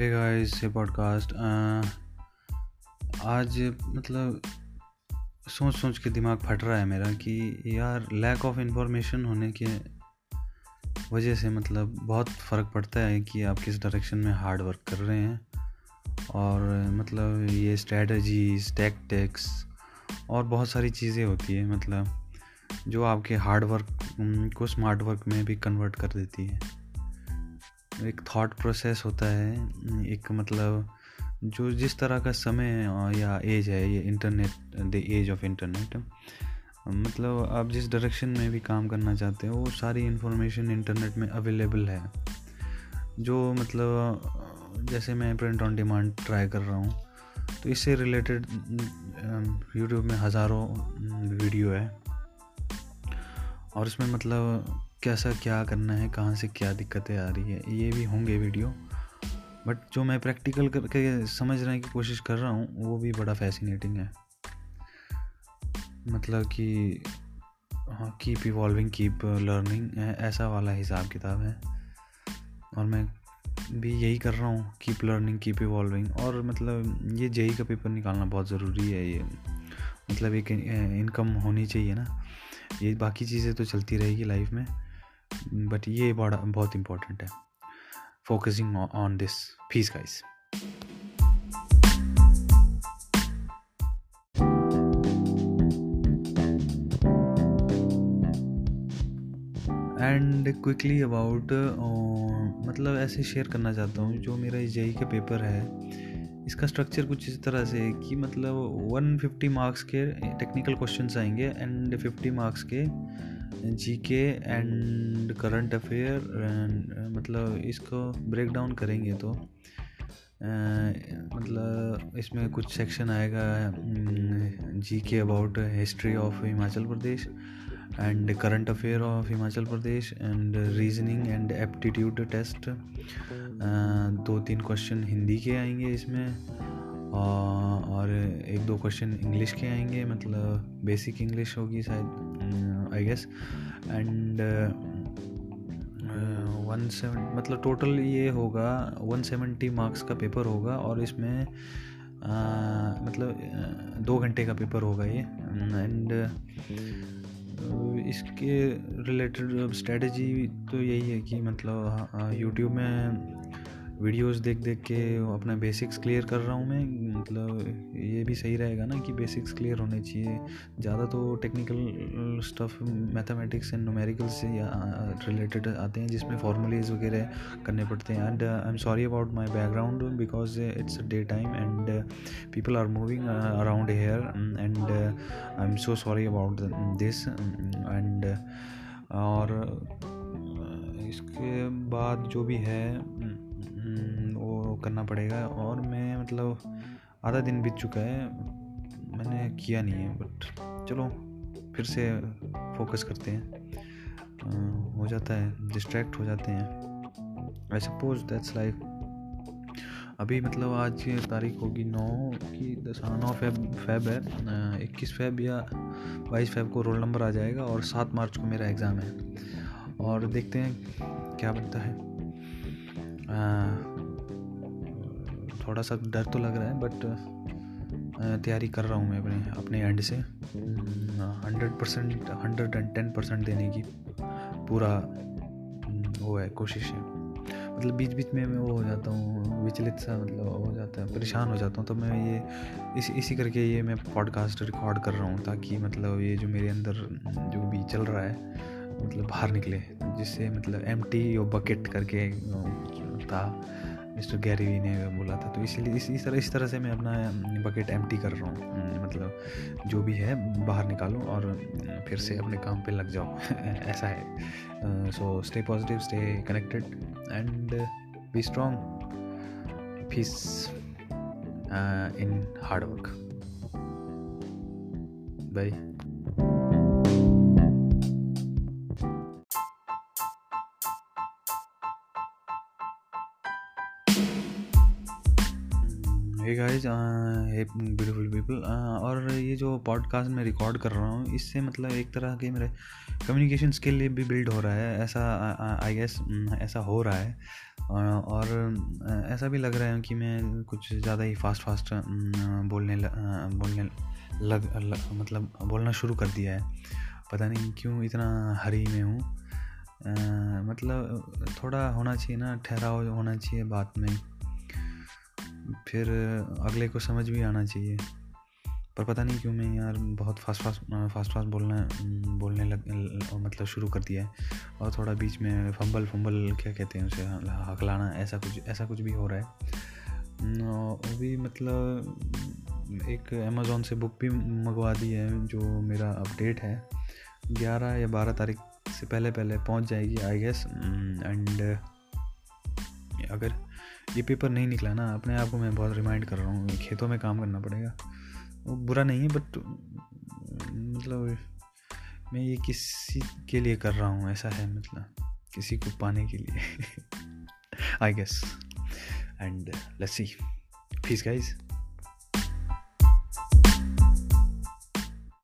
Hey guys ये podcast आज मतलब सोच सोच के दिमाग फट रहा है मेरा कि यार लैक ऑफ़ इंफॉर्मेशन होने के वजह से मतलब बहुत फ़र्क पड़ता है कि आप किस डायरेक्शन में हार्ड वर्क कर रहे हैं। और मतलब ये स्ट्रेटजीज टैक्टिक्स और बहुत सारी चीज़ें होती है मतलब जो आपके हार्ड वर्क को स्मार्ट वर्क में भी कन्वर्ट कर देती है। एक थॉट प्रोसेस होता है, एक मतलब जो जिस तरह का समय या एज है, ये internet the age of internet मतलब आप जिस डायरेक्शन में भी काम करना चाहते हो, वो सारी इन्फॉर्मेशन इंटरनेट में अवेलेबल है। जो मतलब जैसे मैं प्रिंट ऑन डिमांड ट्राई कर रहा हूँ तो इससे रिलेटेड यूट्यूब में हज़ारों वीडियो है। और इसमें मतलब कैसा, क्या करना है, कहाँ से क्या दिक्कतें आ रही है, ये भी होंगे वीडियो। बट जो मैं प्रैक्टिकल करके समझने की कोशिश कर रहा हूँ, वो भी बड़ा फैसिनेटिंग है। मतलब कि हाँ कीप इवॉल्विंग कीप लर्निंग ऐसा वाला हिसाब किताब है। और मैं भी यही कर रहा हूँ कीप लर्निंग कीप इवॉल्विंग और मतलब ये जेई का पेपर निकालना बहुत ज़रूरी है, ये मतलब एक इनकम होनी चाहिए ना। ये बाकी चीज़ें तो चलती रहेगी लाइफ में। बट ये बड़ा, बहुत इम्पोर्टेंट है। Focusing on this phase guys and quickly about मतलब ऐसे शेयर करना चाहता हूँ, जो मेरा जेई का पेपर है, इसका स्ट्रक्चर कुछ इस तरह से है कि मतलब 150 मार्क्स के टेक्निकल क्वेश्चंस आएँगे एंड 50 मार्क्स के जी के एंड करंट अफेयर मतलब इसको ब्रेक डाउन करेंगे तो मतलब इसमें कुछ सेक्शन आएगा G K about history of Himachal Pradesh and current affair of Himachal Pradesh and reasoning and aptitude test दो तीन क्वेश्चन हिंदी के आएँगे इसमें, और एक दो क्वेश्चन इंग्लिश के आएँगे मतलब बेसिक इंग्लिश होगी शायद I guess and one seven मतलब टोटल ये होगा वन सेवेंटी मार्क्स का पेपर होगा और इसमें आ, मतलब दो घंटे का पेपर होगा ये. एंड इसके रिलेटेड स्ट्रेटजी तो यही है कि मतलब यूट्यूब में वीडियोस देख देख के अपना बेसिक्स क्लियर कर रहा हूँ मैं। मतलब ये भी सही रहेगा ना कि बेसिक्स क्लियर होने चाहिए। ज़्यादा तो technical stuff mathematics and numerical से रिलेटेड आते हैं जिसमें फॉर्मूलेज वगैरह करने पड़ते हैं। And I am sorry about my background because it's day time and people are moving around here and I am so sorry about this and और इसके बाद जो भी है वो करना पड़ेगा। और मैं मतलब आधा दिन बीत चुका है, मैंने किया नहीं है बट चलो, फिर से फोकस करते हैं। हो जाता है डिस्ट्रैक्ट हो जाते हैं। आई सपोज़ दैट्स लाइफ अभी मतलब आज तारीख होगी नौ की दस हाँ नौ फेब फेब है। इक्कीस फेब या बाईस फेब को रोल नंबर आ जाएगा और सात मार्च को मेरा एग्ज़ाम है। और देखते हैं क्या बनता है। थोड़ा सा डर तो लग रहा है बट तैयारी कर रहा हूँ मैं अपने अपने एंड से। Hundred percent hundred and ten percent देने की पूरा, वो है, कोशिश है। मतलब बीच बीच में मैं वो हो जाता हूँ, विचलित सा मतलब हो जाता है, परेशान हो जाता हूँ तो मैं ये, इस, इसी करके ये मैं पॉडकास्ट रिकॉर्ड कर रहा हूँ, ताकि मतलब ये जो मेरे अंदर, जो भी चल रहा है मतलब बाहर निकले, जिससे मतलब एम टी बकेट करके था मिस्टर गैरी ने बोला था। तो इसलिए इस इस तरह इस तरह से मैं अपना बकेट एम कर रहा हूँ। मतलब जो भी है, बाहर निकालो और फिर से अपने काम पे लग जाओ। ऐसा है। So stay positive stay connected and be strong faith in hard work guys hey beautiful people और ये जो पॉडकास्ट मैं रिकॉर्ड कर रहा हूँ इससे मतलब एक तरह के मेरे कम्युनिकेशन स्किल भी बिल्ड हो रहा है। ऐसा आई गेस ऐसा हो रहा है। और ऐसा भी लग रहा है कि मैं कुछ ज़्यादा ही फास्ट फास्ट बोलने ल, बोलने लग, लग मतलब बोलना शुरू कर दिया है। पता नहीं क्यों इतना हरी में हूँ। मतलब थोड़ा होना चाहिए ना ठहराव होना चाहिए बात में। फिर अगले को समझ भी आना चाहिए। पर पता नहीं क्यों मैं यार बहुत फास्ट फास्ट फास्ट फास्ट बोलना बोलने लग मतलब शुरू कर दिया है। और थोड़ा बीच में फंबल फंबल क्या कहते हैं उसे हकलाना, ऐसा कुछ ऐसा कुछ भी हो रहा है। अभी मतलब एक अमेज़ोन से बुक भी मंगवा दी है, जो मेरा अपडेट है। ग्यारह या बारह तारीख से पहले पहले पहुँच जाएगी आई गेस एंड अगर ये पेपर नहीं निकला ना, अपने आप को मैं बहुत रिमाइंड कर रहा हूँ खेतों में काम करना पड़ेगा। वो बुरा नहीं है बट मतलब मैं ये किसी के लिए कर रहा हूँ, ऐसा है मतलब किसी को पाने के लिए। आई गेस एंड लस्सी सी गाइज़